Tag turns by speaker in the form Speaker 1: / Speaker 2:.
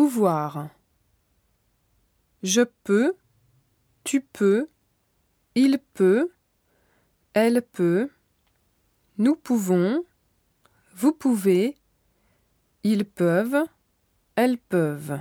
Speaker 1: Pouvoir. Je peux, tu peux, il peut, elle peut, nous pouvons, vous pouvez, ils peuvent, elles peuvent.